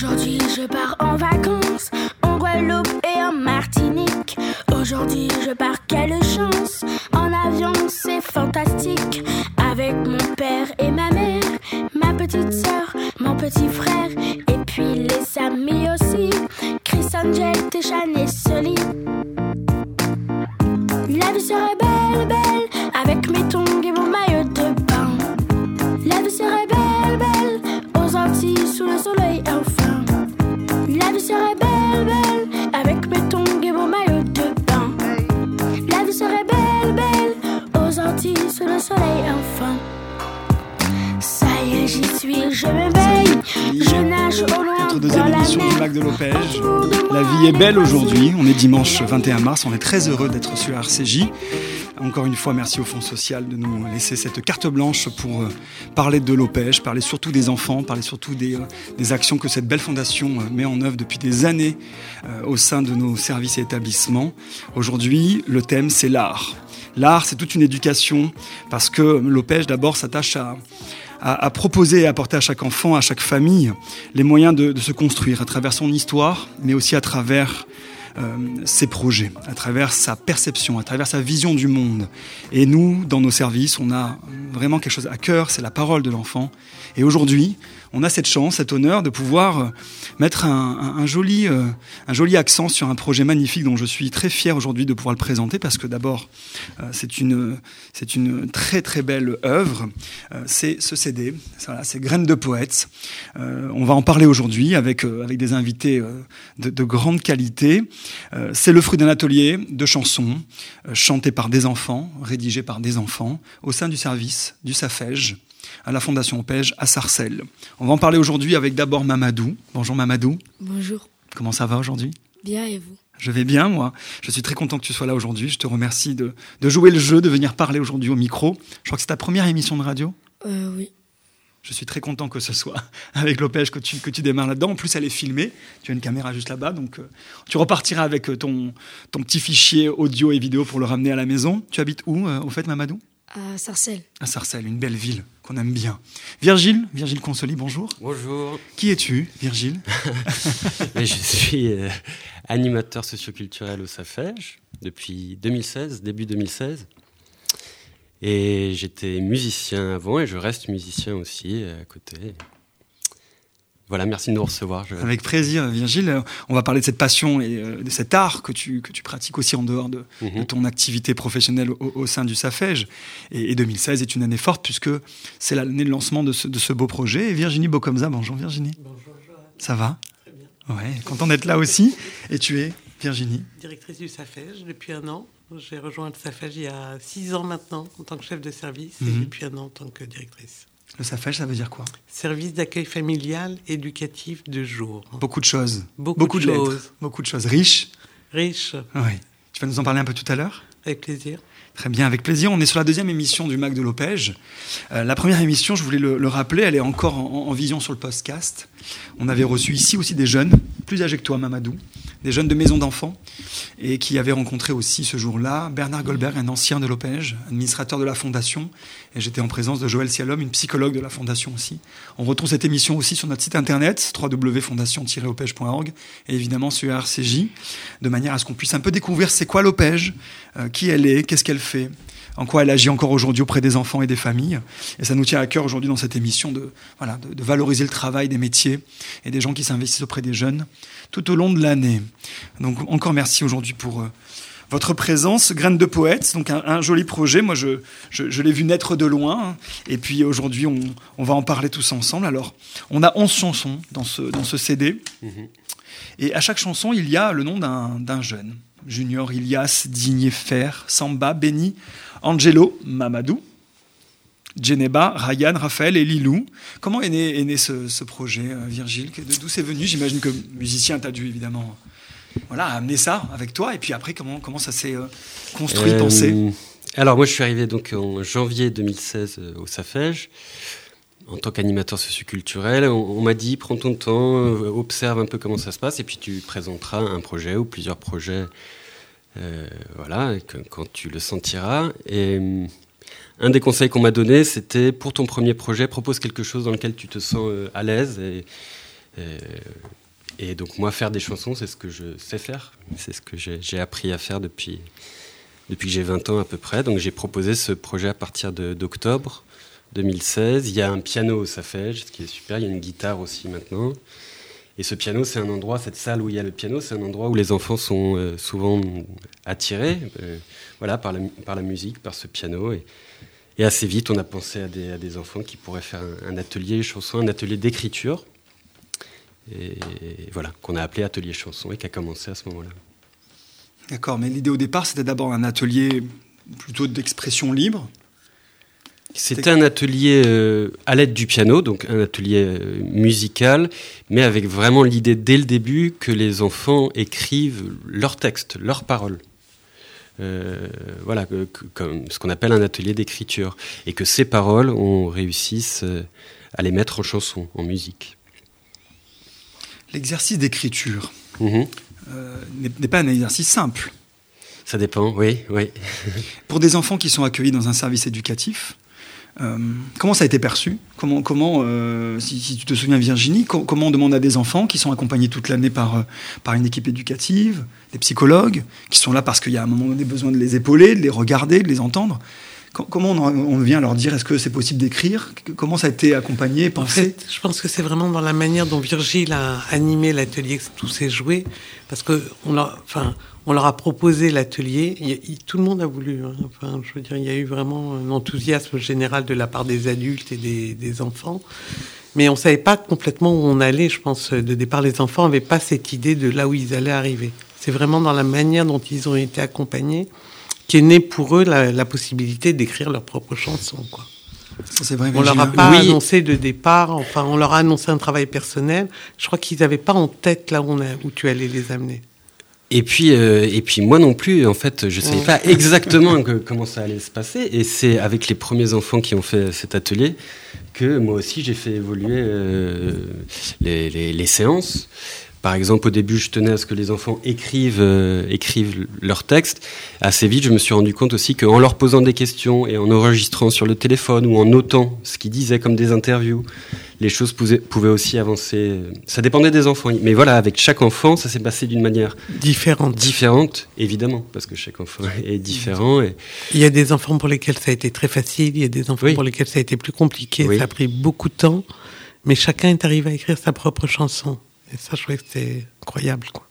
Aujourd'hui, je pars en vacances en Guadeloupe et en Martinique. Aujourd'hui, je pars, quelle chance! En avion, c'est fantastique. Avec mon père et ma mère, ma petite soeur, mon petit frère, et puis les amis aussi. Chris Angel, Téchan et Sully. Je m'éveille, je nage au loin Notre deuxième la émission du mer. Lac de Lopège. La vie est belle aujourd'hui. On est dimanche 21 mars. On est très heureux d'être sur RCJ. Encore une fois, merci au Fonds social de nous laisser cette carte blanche pour euh, parler de Lopège, parler surtout des enfants, parler surtout des, euh, des actions que cette belle fondation euh, met en œuvre depuis des années au sein de nos services et établissements. Aujourd'hui, le thème, c'est l'art. L'art, c'est toute une éducation parce que Lopège, d'abord, s'attache à, à, proposer et apporter à chaque enfant, à chaque famille, les moyens de, de se construire à travers son histoire, mais aussi à travers euh, ses projets, à travers sa perception, à travers sa vision du monde. Et nous, dans nos services, on a vraiment quelque chose à cœur, c'est la parole de l'enfant. Et aujourd'hui, on a cette chance, cet honneur de pouvoir euh, mettre euh, un joli accent sur un projet magnifique dont je suis très fier aujourd'hui de pouvoir le présenter parce que d'abord, euh, c'est une, très très belle œuvre. C'est ce CD, c'est Graines de poètes. On va en parler aujourd'hui avec, des invités de, de grande qualité. C'est le fruit d'un atelier de chansons chantées par des enfants, rédigées par des enfants, au sein du service du SAFEJ à la Fondation Opège à Sarcelles. On va en parler aujourd'hui avec d'abord Mamadou. Bonjour Mamadou, Bonjour. comment ça va aujourd'hui? Bien et vous? Je vais bien, moi. Je suis très content que tu sois là aujourd'hui. Je te remercie de, de jouer le jeu, de venir parler aujourd'hui au micro. Je crois que c'est ta première émission de radio? euh, Oui. Je suis très content que ce soit avec Lopège que tu, que tu démarres là-dedans. En plus, elle est filmée. Tu as une caméra juste là-bas. Donc, euh, tu repartiras avec euh, ton, ton petit fichier audio et vidéo pour le ramener à la maison. Tu habites où, euh, au fait, Mamadou? À Sarcelles. À Sarcelles, une belle ville qu'on aime bien. Virgile, Virgile Consoli, bonjour. Bonjour, Qui es-tu, Virgile? Je suis euh, animateur socioculturel au SAFEJ depuis 2016, début 2016. Et j'étais musicien avant et je reste musicien aussi euh, à côté. Voilà, merci de nous recevoir. Je- Avec plaisir, Virgile. On va parler de cette passion et euh, de cet art que tu, que tu pratiques aussi en dehors de, de Mhm. ton activité professionnelle au, au sein du SAFEJ. Et, et 2016 est une année forte puisque c'est l'année de lancement de ce, de ce beau projet. Et Virginie Bocomza, bonjour Virginie. Bonjour Joël, Ça va très bien. Ouais, content d'être là aussi. Et tu es Virginie Directrice du SAFEJ depuis un an. J'ai rejoint le SAFEJ il y a six ans maintenant en tant que chef de service Mhm. et depuis un an en tant que directrice. Le SAFEJ, ça veut dire quoi? Service d'accueil familial éducatif de jour. Beaucoup de choses. Beaucoup de choses. Beaucoup de choses. Riches. Riche, Oui. Tu vas nous en parler un peu tout à l'heure? Avec plaisir. Très bien, avec plaisir. On est sur la deuxième émission du Mac de Lopège. Euh, la première émission, je voulais le, le rappeler, elle est encore en, vision sur le podcast. On avait reçu ici aussi des jeunes, plus âgés que toi, Mamadou, des jeunes de maison d'enfants, et qui avaient rencontré aussi ce jour-là Bernard Goldberg, un ancien de Lopège, administrateur de la fondation, et j'étais en présence de Joël Sialom, une psychologue de la fondation aussi. On retrouve cette émission aussi sur notre site internet, www.fondation-opège.org, et évidemment sur RCJ, de manière à ce qu'on puisse un peu découvrir c'est quoi l'Opège, euh, qui elle est, qu'est-ce qu'elle fait, en quoi elle agit encore aujourd'hui auprès des enfants et des familles. Et ça nous tient à cœur aujourd'hui dans cette émission de, voilà, de, de valoriser le travail des métiers et des gens qui s'investissent auprès des jeunes tout au long de l'année. Donc encore merci aujourd'hui pour euh, votre présence. Graines de poète, donc un, un joli projet. Moi, je, je, je l'ai vu naître de loin. hein. Et puis aujourd'hui, on, on va en parler tous ensemble. Alors, on a 11 chansons dans ce, dans ce CD. Mhm. Et à chaque chanson, il y a le nom d'un jeune. Junior, Ilias, Digné, Fer, Samba, Benny, Angelo, Mamadou, Geneba, Ryan, Raphaël et Lilou. Comment est né, est né ce, ce projet, euh, Virgile? D'où c'est venu? J'imagine que musicien, tu as dû évidemment voilà, amener ça avec toi. Et puis après, comment, comment ça s'est euh, construit, Euh, pensé? Alors moi je suis arrivé donc en janvier 2016 euh, au SAFEJ en tant qu'animateur socioculturel. On, on m'a dit prends ton temps, observe un peu comment ça se passe et puis tu présenteras un projet ou plusieurs projets. Euh, voilà, que- quand tu le sentiras. Et euh, un des conseils qu'on m'a donné, c'était pour ton premier projet, propose quelque chose dans lequel tu te sens euh, à l'aise et et donc moi, faire des chansons, c'est ce que je sais faire. C'est ce que j'ai appris à faire depuis, depuis que j'ai 20 ans à peu près. Donc j'ai proposé ce projet à partir d'octobre 2016. Il y a un piano au Safège, ce qui est super. Il y a une guitare aussi maintenant. Et ce piano, c'est un endroit, cette salle où il y a le piano, c'est un endroit où les enfants sont euh, souvent attirés euh, voilà, par, la, musique, par ce piano. Et, assez vite, on a pensé à des, enfants qui pourraient faire un, un atelier chanson, un atelier d'écriture. Et voilà, qu'on a appelé atelier chanson et qui a commencé à ce moment-là. D'accord, mais l'idée au départ, c'était d'abord un atelier plutôt d'expression libre. C'était un atelier euh, à l'aide du piano, donc un atelier euh, musical, mais avec vraiment l'idée dès le début que les enfants écrivent leurs textes, leurs paroles. Euh, voilà, que, que, comme ce qu'on appelle un atelier d'écriture, et que ces paroles, on réussisse à les mettre en chanson, en musique. L'exercice d'écriture Mhm. euh, n'est pas un exercice simple. Ça dépend, oui, oui. Pour des enfants qui sont accueillis dans un service éducatif, comment ça a été perçu? Comment, comment euh, si, tu te souviens Virginie, co- comment on demande à des enfants qui sont accompagnés toute l'année par, euh, par une équipe éducative, des psychologues, qui sont là parce qu'il y a à un moment donné besoin de les épauler, de les regarder, de les entendre? Comment on, en- vient leur dire est-ce que c'est possible d'écrire? Comment ça a été accompagné, En pensé? fait, je pense que c'est vraiment dans la manière dont Virgile a animé l'atelier que tout s'est joué, parce que on leur, enfin, on leur a proposé l'atelier. il il- Tout le monde a voulu. hein. Enfin, je veux dire, il y a eu vraiment un enthousiasme général de la part des adultes et des, des enfants. Mais on savait pas complètement où on allait. Je pense de départ, les enfants n'avaient pas cette idée de là où ils allaient arriver. C'est vraiment dans la manière dont ils ont été accompagnés qu'est née pour eux la, la possibilité d'écrire leurs propres chansons. Quoi. Vrai, On leur a pas Oui. annoncé de départ, enfin, on leur a annoncé un travail personnel. Je crois qu'ils n'avaient pas en tête là où, on a, où tu allais les amener. Et puis, euh, et puis moi non plus, en fait, je ne savais Ouais. pas exactement que- comment ça allait se passer. Et c'est avec les premiers enfants qui ont fait cet atelier que moi aussi j'ai fait évoluer euh, les, les- les séances. Par exemple, au début, je tenais à ce que les enfants écrivent, euh, écrivent leurs textes. Assez vite, je me suis rendu compte aussi qu'en leur posant des questions et en enregistrant sur le téléphone ou en notant ce qu'ils disaient comme des interviews, les choses pouvaient, aussi avancer. Ça dépendait des enfants. Mais voilà, avec chaque enfant, ça s'est passé d'une manière Différentes. différente, évidemment, parce que chaque enfant est différent. Et... Il y a des enfants pour lesquels ça a été très facile, il y a des enfants Oui. pour lesquels ça a été plus compliqué, Oui. ça a pris beaucoup de temps, mais chacun est arrivé à écrire sa propre chanson. Et ça, je trouvais que c'était incroyable. Quoi.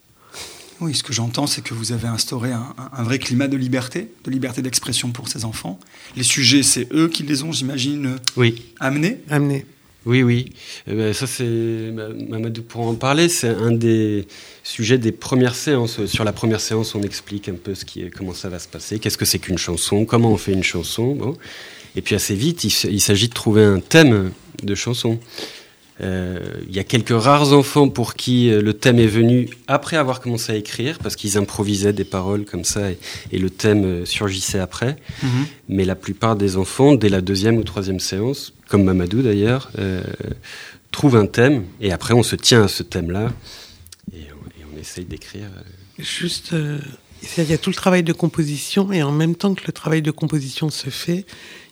Oui, ce que j'entends, c'est que vous avez instauré un, un- vrai climat de liberté, de liberté d'expression pour ces enfants. Les sujets, c'est eux qui les ont, j'imagine, Oui, amenés. Amener. oui, oui. Eh ben, ça, c'est. Mamadou pour en parler, c'est un des sujets des premières séances. Sur la première séance, on explique un peu ce qui est, comment ça va se passer, qu'est-ce que c'est qu'une chanson, comment on fait une chanson? Bon. Et puis assez vite, il s'agit de trouver un thème de chanson. Euh, Il y a quelques rares enfants pour qui euh, le thème est venu après avoir commencé à écrire, parce qu'ils improvisaient des paroles comme ça et, et le thème euh, surgissait après. Mais la plupart des enfants, dès la deuxième ou troisième séance, comme Mamadou d'ailleurs, trouvent un thème et après on se tient à ce thème-là et, on- et on essaye d'écrire. Juste, euh, il y a tout le travail de composition, et en même temps que le travail de composition se fait,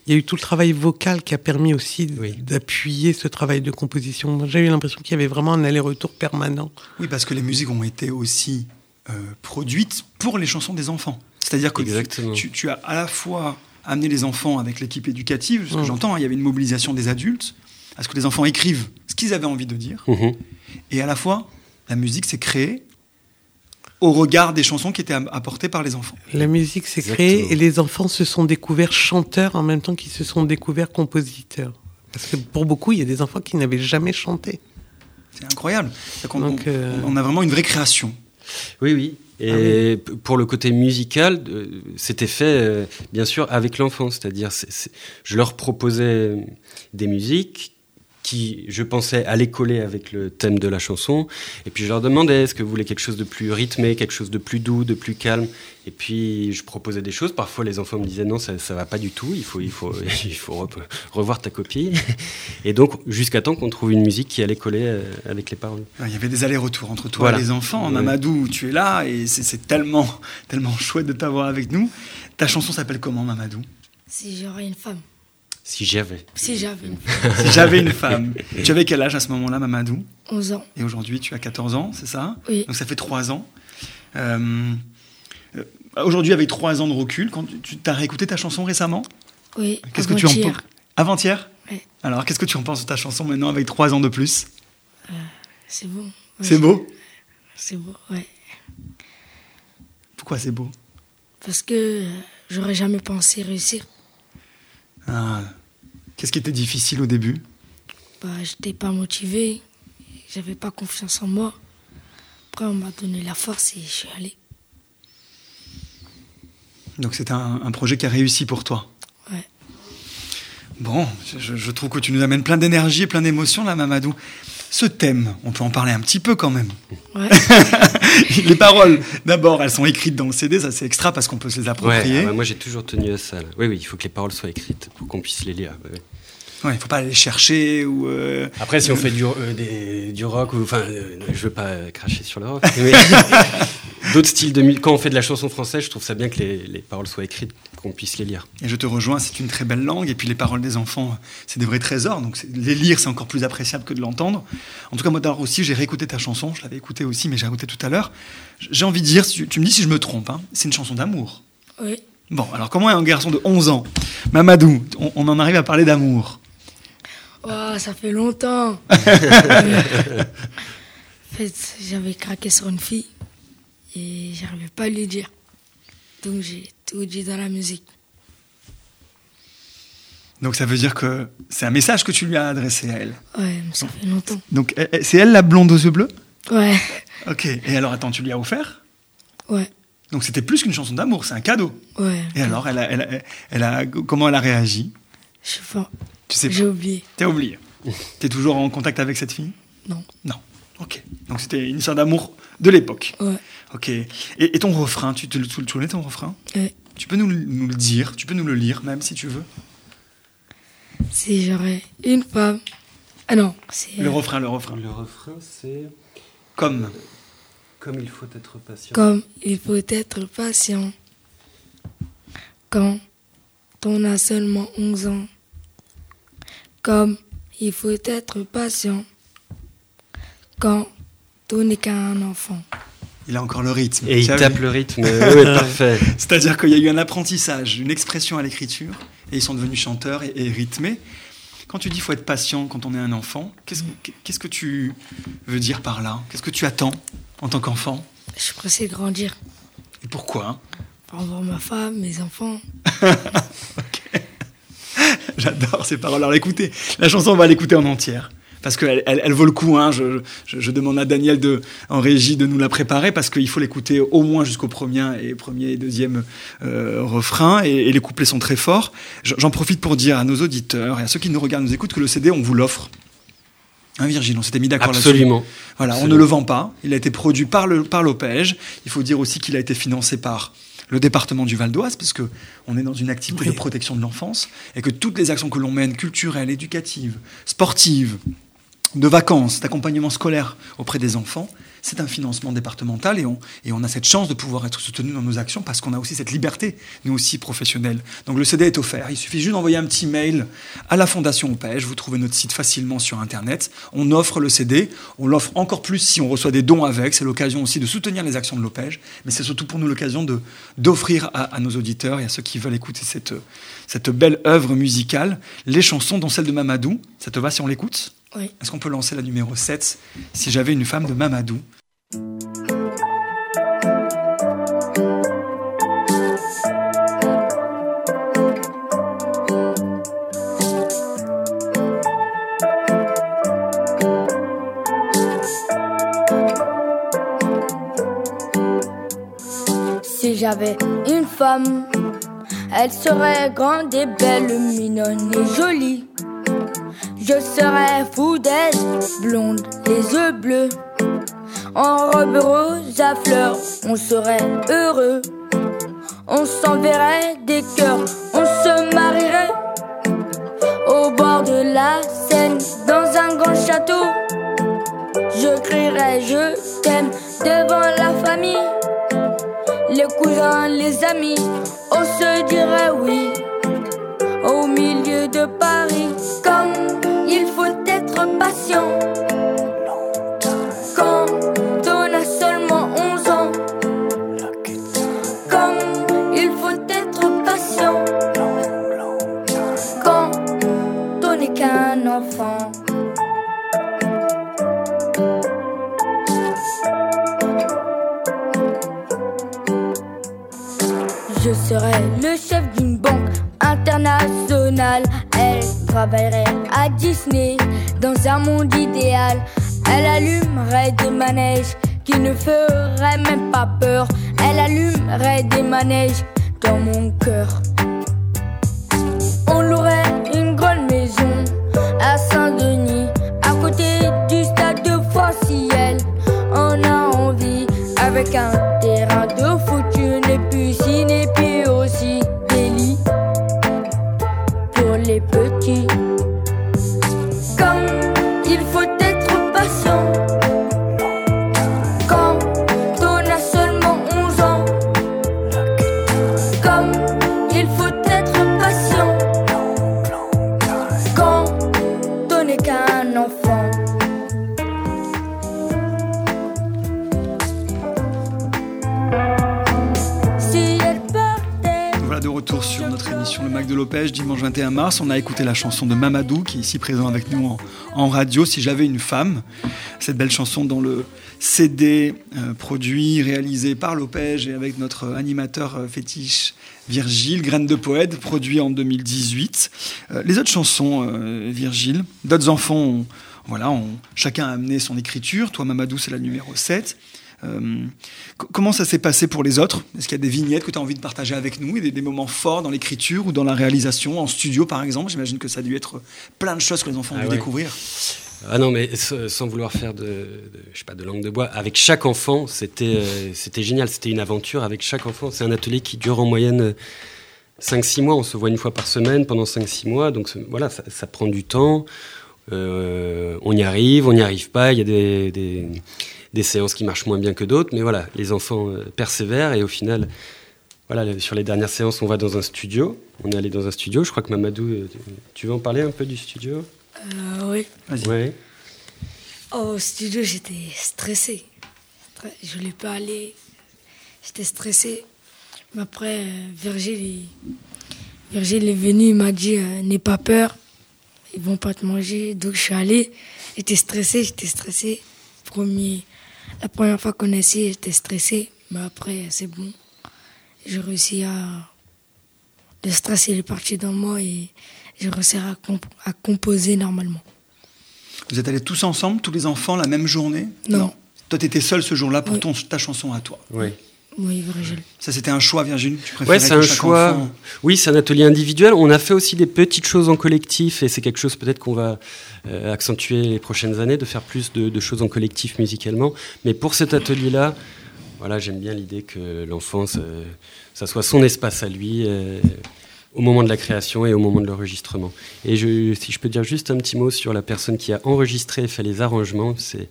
il y a eu tout le travail vocal qui a permis aussi Oui. d'appuyer ce travail de composition. Moi, J'ai eu l'impression qu'il y avait vraiment un aller-retour permanent. Oui, parce que les musiques ont été aussi euh, produites pour les chansons des enfants. C'est-à-dire que tu, Exactement. tu- tu as à la fois amené les enfants avec l'équipe éducative, ce que Mm. j'entends, hein, il y avait une mobilisation des adultes, à ce que les enfants écrivent ce qu'ils avaient envie de dire, mhm. et à la fois, la musique s'est créée au regard des chansons qui étaient apportées par les enfants. La musique s'est créée et les enfants se sont découverts chanteurs en même temps qu'ils se sont découverts compositeurs. Parce que pour beaucoup, il y a des enfants qui n'avaient jamais chanté. C'est incroyable. Qu'on- Donc, on- euh, on a vraiment une vraie création. Oui, oui. Et Ah pour le côté musical, euh, c'était fait euh, bien sûr avec l'enfant, c'est-à-dire c'est- c'est- je leur proposais des musiques qui, je pensais, allaient coller avec le thème de la chanson, et puis je leur demandais est-ce que vous voulez quelque chose de plus rythmé, quelque chose de plus doux, de plus calme, et puis je proposais des choses. Parfois les enfants me disaient non, ça, ça va pas du tout, il faut, il faut, il faut re- revoir ta copie, et donc jusqu'à temps qu'on trouve une musique qui allait coller euh, avec les paroles. Il y avait des allers-retours entre toi Voilà. et les enfants. Ouais. Mamadou, tu es là et c'est- c'est tellement, tellement chouette de t'avoir avec nous. Ta chanson s'appelle comment, Mamadou Si j'aurais une femme. Si j'avais. Si j'avais Si j'avais une femme. Tu avais quel âge à ce moment-là, Mamadou 11 ans. Et aujourd'hui, tu as 14 ans, c'est ça? Oui. Donc ça fait 3 ans. Euh, euh, aujourd'hui, avec 3 ans de recul, quand tu tu as réécouté ta chanson récemment? Oui. Qu'est-ce que tu en penses? Avant-hier? Avant-hier Ouais. Alors, qu'est-ce que tu en penses de ta chanson maintenant avec 3 ans de plus? C'est beau. Ouais. C'est beau? C'est beau, ouais. Pourquoi c'est beau? Parce que euh, j'aurais jamais pensé réussir. Ah, Qu'est-ce qui était difficile au début Bah, j'étais pas motivé. J'avais pas confiance en moi. Après, on m'a donné la force et je suis allé. Donc c'est un, un projet qui a réussi pour toi Ouais. Bon, je, je trouve que tu nous amènes plein d'énergie et plein d'émotions là, Mamadou. Ce thème, on peut en parler un petit peu quand même. Ouais. les paroles, d'abord, elles sont écrites dans le CD, ça c'est extra parce qu'on peut se les approprier. ah bah, moi j'ai toujours tenu à ça. là. Oui, oui, il faut que les paroles soient écrites pour qu'on puisse les lire. ouais, ouais. Ouais, il faut pas aller les chercher ou. euh, Après, si on fait du, euh, des- du rock, ou enfin, euh, je veux pas euh, cracher sur le rock, mais d'autres styles de musique. Quand on fait de la chanson française, je trouve ça bien que les, les paroles soient écrites, qu'on puisse les lire. Et je te rejoins, c'est une très belle langue. Et puis les paroles des enfants, c'est des vrais trésors. Donc les lire, c'est encore plus appréciable que de l'entendre. En tout cas, moi d'ailleurs aussi, j'ai réécouté ta chanson. Je l'avais écoutée aussi, mais j'ai écouté tout à l'heure. J'ai envie de dire, tu, tu me dis si je me trompe, hein, c'est une chanson d'amour. Oui. Bon, alors comment un garçon de 11 ans, Mamadou, on, on en arrive à parler d'amour Oh, ça fait longtemps. en fait, j'avais craqué sur une fille et j'arrivais pas à lui dire. Donc j'ai tout dit dans la musique. Donc ça veut dire que c'est un message que tu lui as adressé à elle. Ouais, mais ça fait longtemps. Donc elle- elle- c'est elle la blonde aux yeux bleus? Ouais, Ok. Et alors attends, tu lui as offert? Ouais, Donc c'était plus qu'une chanson d'amour, c'est un cadeau. ouais. Et alors, elle a, elle a- elle a- comment elle a réagi? Je sais pas. Tu sais pas. J'ai oublié. T'as oublié. T'es toujours en contact avec cette fille? Non. Non. Ok. Donc c'était une histoire d'amour de l'époque. Ouais. Ok. Et, et ton refrain, tu te le connais ton refrain ouais. Tu peux nous, le- nous le dire, tu peux nous le lire même si tu veux. Si j'aurais une femme. Ah non, c'est. Le euh, refrain, le refrain. Le refrain, c'est Comme. Comme il faut être patient. Comme il faut être patient. Quand on a seulement 11 ans. Comme il faut être patient. Quand on n'est qu'un enfant. Il a encore le rythme. Et il tape vu le rythme. Oui, parfait. C'est-à-dire qu'il y a eu un apprentissage, une expression à l'écriture, et ils sont devenus chanteurs et, et rythmés. Quand tu dis faut être patient quand on est un enfant, qu'est-ce qu'est-ce que tu veux dire par là? Qu'est-ce que tu attends en tant qu'enfant? Je suis pressé de grandir. Et pourquoi? Pour avoir ma femme, mes enfants. J'adore ces paroles. Alors écoutez, la chanson, on va l'écouter en entière. Parce qu'elle elle, elle vaut le coup. Hein. Je, je- je demande à Daniel de, en régie de nous la préparer parce qu'il faut l'écouter au moins jusqu'au premier et premier et deuxième euh, refrain. Et, et les couplets sont très forts. J'en profite pour dire à nos auditeurs et à ceux qui nous regardent, nous écoutent que le CD, on vous l'offre. Hein, Virgile, on s'était mis d'accord là-dessus. Absolument. Voilà, on ne le vend pas. Il a été produit par le par l'OPEJ. Il faut dire aussi qu'il a été financé par le département du Val d'Oise, parce que on est dans une activité Oui. de protection de l'enfance et que toutes les actions que l'on mène, culturelles, éducatives, sportives, de vacances, d'accompagnement scolaire auprès des enfants, c'est un financement départemental et on, a cette chance de pouvoir être soutenu dans nos actions parce qu'on a aussi cette liberté, nous aussi professionnels. Donc le CD est offert. Il suffit juste d'envoyer un petit mail à la Fondation OPEJ. Vous trouvez notre site facilement sur Internet. On offre le CD. On l'offre encore plus si on reçoit des dons avec. C'est l'occasion aussi de soutenir les actions de l'OPEJ. Mais c'est surtout pour nous l'occasion d'offrir à, nos auditeurs et à ceux qui veulent écouter cette belle œuvre musicale les chansons dont celle de Mamadou. Ça te va si on l'écoute? Oui. est-ce qu'on peut lancer la numéro 7 Si j'avais une femme de Mamadou? Si j'avais une femme, elle serait grande et belle, mignonne et jolie. Je serais fou blonde, les yeux bleus. En robe rose à fleurs, on serait heureux. On s'enverrait des cœurs, on se marierait. Au bord de la Seine, dans un grand château. Je crierais je t'aime devant la famille. Les cousins, les amis, on se dirait oui. au milieu de Paris. Patient. Les petits. on a écouté la chanson de Mamadou, qui est ici présent avec nous en, radio, Si j'avais une femme. Cette belle chanson dans le CD euh, produit, réalisé par Lopège et avec notre animateur euh, fétiche Virgile, Graine de Poète, produit en 2018. Euh, les autres chansons, Virgile, d'autres enfants, voilà, chacun a amené son écriture. Toi, Mamadou, c'est la numéro 7. Euh, co- comment ça s'est passé pour les autres? Est-ce qu'il y a des vignettes que tu as envie de partager avec nous et des, des moments forts dans l'écriture ou dans la réalisation, en studio par exemple? J'imagine que ça a dû être plein de choses que les enfants ont Ah dû ouais. découvrir. Ah non, mais sans vouloir faire de, de- je sais pas, de langue de bois, avec chaque enfant, c'était euh, c'était génial. C'était une aventure avec chaque enfant. C'est un atelier qui dure en moyenne 5-6 mois. On se voit une fois par semaine pendant 5-6 mois. Donc voilà, ça, ça prend du temps. Euh, on y arrive, on n'y arrive pas. Il y a des, des, des séances qui marchent moins bien que d'autres. Mais voilà, les enfants euh, persévèrent et au final, voilà, sur les dernières séances, on va dans un studio. On est allé dans un studio. Je crois que Mamadou, euh, tu- veux en parler un peu du studio? Euh, oui. Vas-y. Ouais. Au studio, j'étais stressée. Stre- Je voulais pas aller. J'étais stressée. Mais après, Virgile, il... Virgile est venu, il m'a dit euh, N'aie pas peur, ils vont pas te manger. Donc je suis allée. J'étais stressée, j'étais stressée. Premier... La première fois qu'on a essayé, j'étais stressée. Mais après, c'est bon. J'ai réussi à. Le stress, il est parti dans moi et j'ai réussi à, comp- à composer normalement. Vous êtes allés tous ensemble, tous les enfants, la même journée? Non. Toi, tu étais seul ce jour-là pour Oui. ton, ta chanson à toi. Ouais. Oui, Virgile. Ça, c'était un choix, Virginie Tu préférais Ouais, c'est un choix. enfant- Oui, c'est un atelier individuel. On a fait aussi des petites choses en collectif et c'est quelque chose peut-être qu'on va euh, accentuer les prochaines années, de faire plus de, de choses en collectif musicalement. Mais pour cet atelier-là, voilà, j'aime bien l'idée que l'enfant, ça, ça soit son espace à lui euh, au moment de la création et au moment de l'enregistrement. Et je, si je peux dire juste un petit mot sur la personne qui a enregistré et fait les arrangements, c'est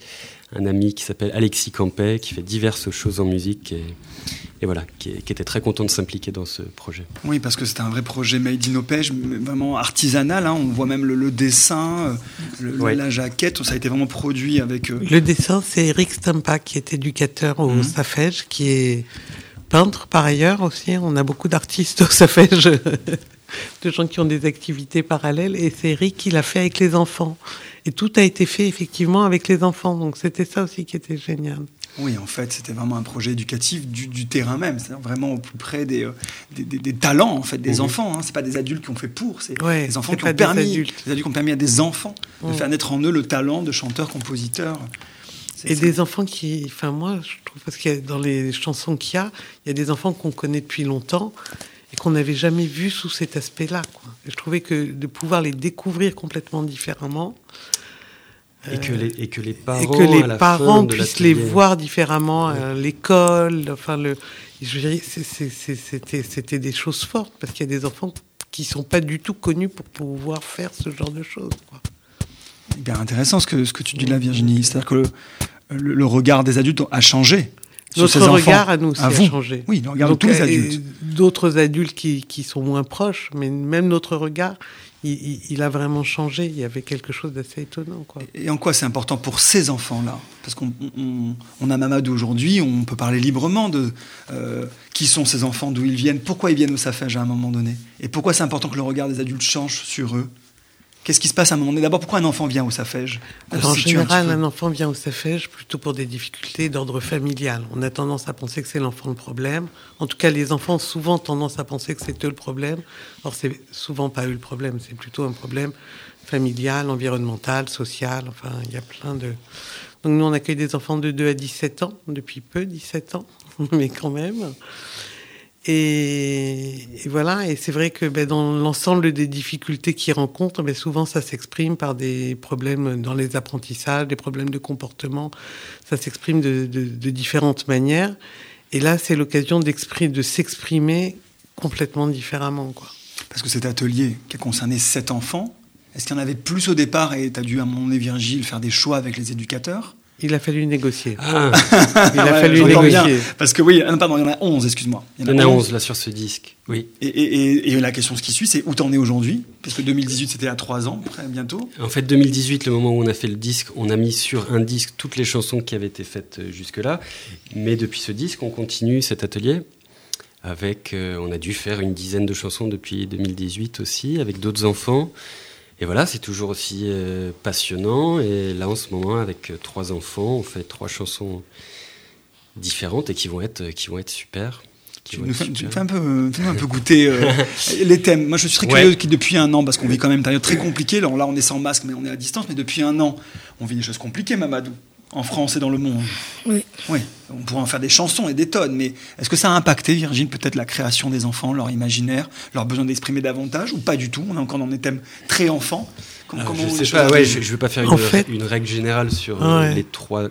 un ami qui s'appelle Alexis Campet, qui fait diverses choses en musique et, et voilà, qui, était très content de s'impliquer dans ce projet. Oui, parce que c'était un vrai projet made in Opège, vraiment artisanal. hein. On voit même le, le dessin, euh, le- Ouais. la jaquette. Ça a été vraiment produit avec. euh, Le dessin, c'est Eric Stampa, qui est éducateur au Mhm. Safège, qui est peintre par ailleurs aussi. On a beaucoup d'artistes au Safège, de gens qui ont des activités parallèles. Et c'est Eric qui l'a fait avec les enfants. Et tout a été fait effectivement avec les enfants. Donc c'était ça aussi qui était génial. Oui, en fait, c'était vraiment un projet éducatif du, du terrain même, c'est-à-dire vraiment au plus près des, euh, des, des- des talents en fait des enfants. Hein. C'est pas des adultes qui ont fait pour, c'est Ouais, des enfants c'est qui ont permis, adultes. des adultes qui ont permis à des enfants de faire naître en eux le talent de chanteur, compositeur. C'est- Et c'est- des enfants qui, enfin moi, je trouve parce a dans les chansons qu'il y a, il y a des enfants qu'on connaît depuis longtemps et qu'on n'avait jamais vus sous cet aspect-là. je trouvais que de pouvoir les découvrir complètement différemment Et que les, et que les parents, et que les puissent les voir différemment à l'école, enfin le, je dirais, c'est- c'est- c'est- c'était c'était des choses fortes parce qu'il y a des enfants qui sont pas du tout connus pour pouvoir faire ce genre de choses. quoi. hyper intéressant ce que, ce que tu dis là, Virginie. C'est-à-dire que le, le- le regard des adultes a changé. Sur ces Notre enfants regard à nous aussi à a changé. Oui, le regard Donc, de tous les euh, adultes. D'autres adultes qui, qui sont moins proches, mais même notre regard, il, il- il a vraiment changé. Il y avait quelque chose d'assez étonnant. Quoi. Et en quoi c'est important pour ces enfants-là? Parce qu'on on, on a Mamadou aujourd'hui, on peut parler librement de euh, qui sont ces enfants, d'où ils viennent, pourquoi ils viennent au Safège à un moment donné, et pourquoi c'est important que le regard des adultes change sur eux? Qu'est-ce qui se passe à un moment donné? D'abord, pourquoi un enfant vient au Safège en un général, un enfant vient au SAFEJ plutôt pour des difficultés d'ordre familial. On a tendance à penser que c'est l'enfant le problème. En tout cas, les enfants ont souvent tendance à penser que c'est eux le problème. Or, c'est souvent pas eux le problème, c'est plutôt un problème familial, environnemental, social. Enfin, il y a plein de. Donc, nous, on accueille des enfants de 2 à 17 ans, depuis peu, 17 ans, mais quand même. Et, voilà, et c'est vrai que ben, dans l'ensemble des difficultés qu'ils rencontrent, ben, souvent ça s'exprime par des problèmes dans les apprentissages, des problèmes de comportement. Ça s'exprime de, différentes manières. Et là, c'est l'occasion de s'exprimer complètement différemment. Quoi. Parce que cet atelier qui a concerné sept enfants, est-ce qu'il y en avait plus au départ? Et tu as dû, à moment donné, Virgile, faire des choix avec les éducateurs? Il a fallu négocier. Ah, Il a Ouais, fallu bien. négocier. Parce que oui, ah non, pardon, il y en a 11, excuse-moi. il y en a 11 là sur ce disque. Oui. Et, et- et- et la question qui suit, c'est où t'en es aujourd'hui? Parce que 2018, c'était à 3 ans, très bientôt. En fait, 2018, le moment où on a fait le disque, on a mis sur un disque toutes les chansons qui avaient été faites euh, jusque-là. Mais depuis ce disque, on continue cet atelier. Avec, euh, on a dû faire une dizaine de chansons depuis 2018 aussi, avec d'autres enfants. Et voilà, c'est toujours aussi euh, passionnant. Et là, en ce moment, avec euh, trois enfants, on fait trois chansons différentes et qui vont être, qui vont être super. Qui Tu vont nous être super. nous fais un peu, fais-nous un peu goûter euh, les thèmes. Moi, je suis très Ouais. curieux qui depuis un an, parce qu'on vit quand même une période très compliquée. Là, on est sans masque, mais on est à distance. Mais depuis un an, on vit des choses compliquées, Mamadou, en France et dans le monde. Oui. Oui, on pourrait en faire des chansons et des tonnes, mais est-ce que ça a impacté, Virginie, peut-être la création des enfants, leur imaginaire, leur besoin d'exprimer davantage, ou pas du tout? On est encore dans des thèmes très enfants. Comment je sais choses pas, ouais, arrivent je, je veux pas faire une, fait- une règle générale sur euh, Ouais. les trois euh,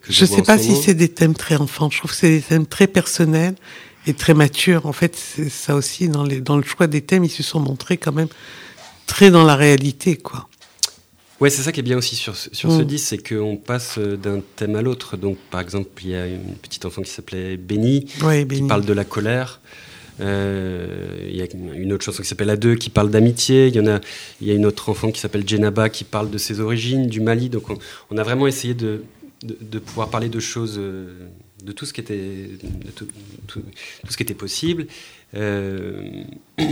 que Je vois sais en pas si c'est des thèmes très enfants. Je trouve que c'est des thèmes très personnels et très matures. En fait, c'est ça aussi dans, les, dans le choix des thèmes, ils se sont montrés quand même très dans la réalité, quoi. Ouais, c'est ça qui est bien aussi sur, ce- sur ce Mm. disque, c'est qu'on passe euh, d'un thème à l'autre. Donc, par exemple, il y a une petite enfant qui s'appelait Benny, Ouais, qui parle de la colère. Euh, Il y a une autre chanson qui s'appelle A2 qui parle d'amitié. Il y en a, il y a une autre enfant qui s'appelle Jenaba qui parle de ses origines, du Mali. Donc, on, on a vraiment essayé de, de, de pouvoir parler de choses, euh, de tout ce qui était, de tout, tout- tout ce qui était possible. Euh,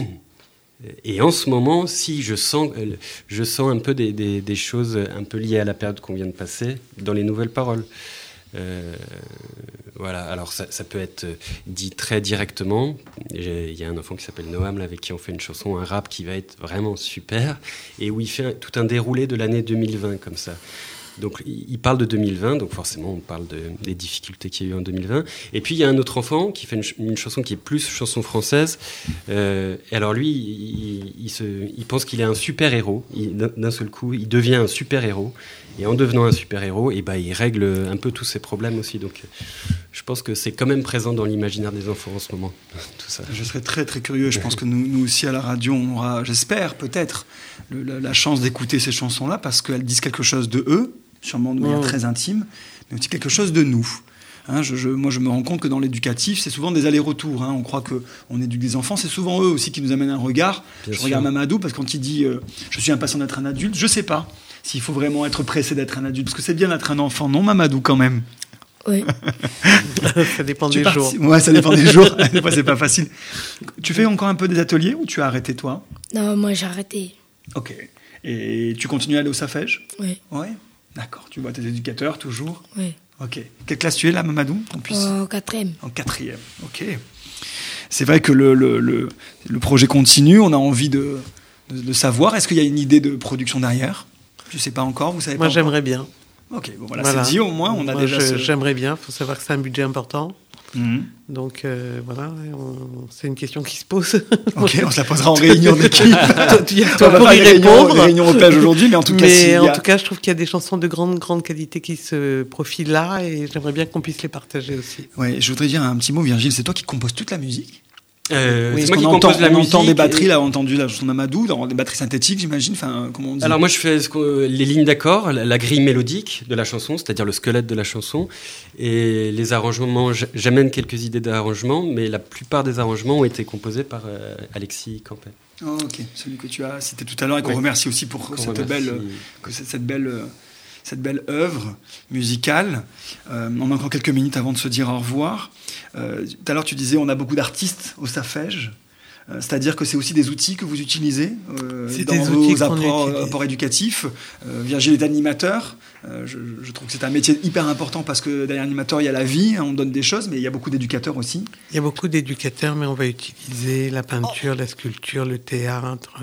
Et en ce moment, si je sens, euh, je sens un peu des, choses un peu liées à la période qu'on vient de passer dans les nouvelles paroles. Euh, voilà, alors ça, peut être dit très directement. Il y a un enfant qui s'appelle Noam, avec qui on fait une chanson, un rap qui va être vraiment super, et où il fait tout un déroulé de l'année 2020 comme ça. Donc il parle de 2020, donc forcément on parle de- des difficultés qu'il y a eu en 2020. Et puis il y a un autre enfant qui fait une, ch- une chanson qui est plus chanson française. Euh, et alors lui, il, il se, il pense qu'il est un super héros. D'un seul coup, il devient un super héros. Et en devenant un super héros, et ben il règle un peu tous ses problèmes aussi. Donc je pense que c'est quand même présent dans l'imaginaire des enfants en ce moment, tout ça. Je serais très très curieux. Je pense que nous, aussi à la radio, on aura, j'espère peut-être, la chance d'écouter ces chansons-là parce qu'elles disent quelque chose de eux, sûrement de manière très intime, mais aussi quelque chose de nous. Hein, je, je- moi, je me rends compte que dans l'éducatif, c'est souvent des allers-retours. hein. On croit que on éduque des enfants, c'est souvent eux aussi qui nous amènent un regard. Bien je sûr. regarde Mamadou parce que quand il dit euh, je suis impatient d'être un adulte, je sais pas s'il faut vraiment être pressé d'être un adulte parce que c'est bien d'être un enfant, non Mamadou quand même? Oui. ça dépend Tu des jours. Ouais, ça dépend des jours. Des fois, c'est pas facile. Tu fais encore un peu des ateliers ou tu as arrêté toi? Non, moi j'ai arrêté. Ok. Et tu continues à aller au Safège? Oui, Ouais. D'accord. Tu vois tes éducateurs toujours oui. Ok. Quelle classe tu es là, Mamadou puisse... En quatrième. En quatrième. Ok. C'est vrai que le, le, le, le projet continue. On a envie de, de, de savoir. Est-ce qu'il y a une idée de production derrière? Je sais pas encore. Vous savez Moi, j'aimerais bien. Ok. Bon, voilà, Voilà. c'est dit. Au moins, on a Moi, déjà. ce- J'aimerais bien. Il faut savoir que c'est un budget important. Mhm. Donc, euh, voilà, c'est une question qui se pose. Ok. On se la posera en réunion d'équipe. Y toi pour pas y répondre. au plage aujourd'hui, mais en tout cas, a- en tout cas, je trouve qu'il y a des chansons de grande, grande qualité qui se profilent là et j'aimerais bien qu'on puisse les partager aussi. Ouais, je voudrais dire un petit mot, Virgile. C'est toi qui composes toute la musique Euh, Oui, c'est moi qui entend, compose la on musique. entend des batteries, et- là, on a entendu la chanson d'Amadou, des batteries synthétiques, j'imagine. Enfin, comment on dit Alors moi je fais les lignes d'accord, la, la grille mélodique de la chanson, c'est-à-dire le squelette de la chanson, et les arrangements. J'amène quelques idées d'arrangement, mais la plupart des arrangements ont été composés par euh, Alexis Campet. Oh, ok, celui que tu as cité tout à l'heure et qu'on remercie aussi pour Qu'on cette remercie. belle, que cette, cette belle, euh, cette belle œuvre musicale. Euh, on a encore quelques minutes avant de se dire au revoir. Euh, tout à l'heure, tu disais on a beaucoup d'artistes au Safège. Euh, C'est-à-dire que c'est aussi des outils que vous utilisez euh, dans des vos outils apports, éducatifs. Euh, Virgile est animateur. Euh, je, je trouve que c'est un métier hyper important parce que derrière l'animateur, il y a la vie, hein, on donne des choses, mais il y a beaucoup d'éducateurs aussi. Il y a beaucoup d'éducateurs, mais on va utiliser la peinture, la sculpture, le théâtre,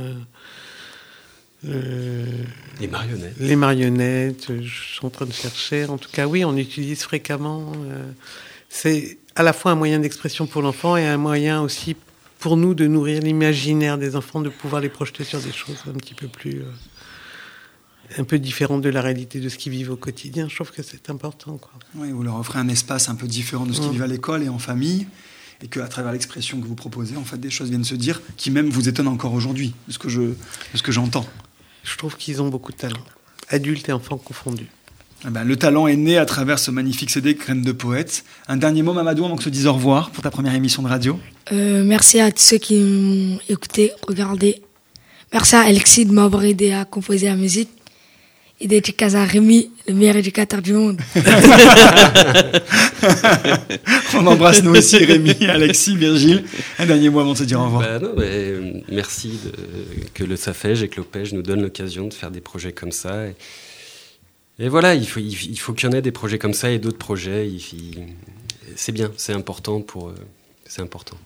euh, le- Les marionnettes. les marionnettes. euh, Je suis en train de chercher. En tout cas, oui, on utilise fréquemment. euh, C'est à la fois un moyen d'expression pour l'enfant et un moyen aussi pour nous de nourrir l'imaginaire des enfants, de pouvoir les projeter sur des choses un petit peu plus. euh, un peu différentes de la réalité de ce qu'ils vivent au quotidien. Je trouve que c'est important. Quoi. Oui, vous leur offrez un espace un peu différent de ce qu'ils Mm. vivent à l'école et en famille, et qu'à travers l'expression que vous proposez, en fait, des choses viennent se dire qui même vous étonnent encore aujourd'hui, de ce que je, de ce que j'entends. Je trouve qu'ils ont beaucoup de talent, adultes et enfants confondus. Eh ben, le talent est né à travers ce magnifique CD Graines de poète. Un dernier mot, Mamadou, avant que se dise au revoir pour ta première émission de radio. Euh, merci à tous ceux qui m'ont écouté, regardé. Merci à Alexis de m'avoir aidé à composer la musique. Et dédicace à Rémi, le meilleur éducateur du monde. On embrasse nous aussi Rémi, Alexis, Virgile. Un dernier mot avant de se dire au revoir. Bah non, mais, euh, merci de- que le SAFEJ et que l'OPEJ nous donnent l'occasion de faire des projets comme ça. Et, et voilà, il faut, il, faut qu'il y en ait des projets comme ça et d'autres projets. C'est bien, c'est important pour. euh, c'est important.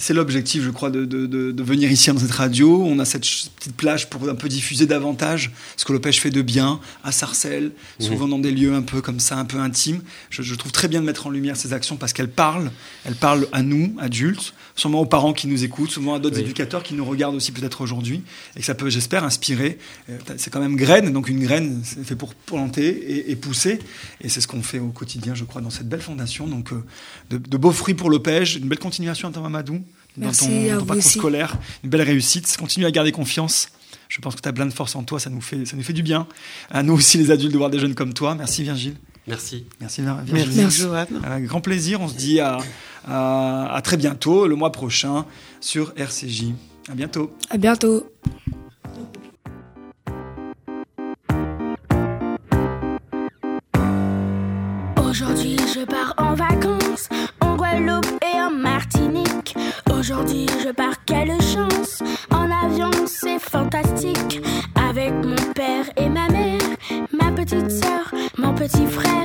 C'est l'objectif, je crois, de, de- de- de venir ici dans cette radio. On a cette petite plage pour un peu diffuser davantage ce que l'Opèche fait de bien à Sarcelles, souvent dans des lieux un peu comme ça, un peu intimes. Je, je trouve très bien de mettre en lumière ces actions parce qu'elles parlent. Elles parlent à nous, adultes, sûrement aux parents qui nous écoutent, souvent à d'autres Oui. éducateurs qui nous regardent aussi peut-être aujourd'hui et que ça peut, j'espère, inspirer. Euh, C'est quand même graine, donc une graine, c'est fait pour planter et, et pousser. Et c'est ce qu'on fait au quotidien, je crois, dans cette belle fondation. Donc, euh, de, de beaux fruits pour l'Opège, une belle continuation à toi, Mamadou, dans Merci ton, à ton vous parcours aussi. scolaire. Une belle réussite. Continue à garder confiance. Je pense que tu as plein de force en toi, ça nous, fait, ça nous fait du bien. À nous aussi, les adultes, de voir des jeunes comme toi. Merci, Virgile. Merci. Merci, Vir- Virgile. Merci, Merci. Joanne. Avec grand plaisir. On se dit à, à, à très bientôt, le mois prochain, sur RCJ. À bientôt. À bientôt. Aujourd'hui je pars en vacances Aujourd'hui je pars, quelle chance! En avion c'est fantastique. Avec mon père et ma mère, ma petite soeur, mon petit frère.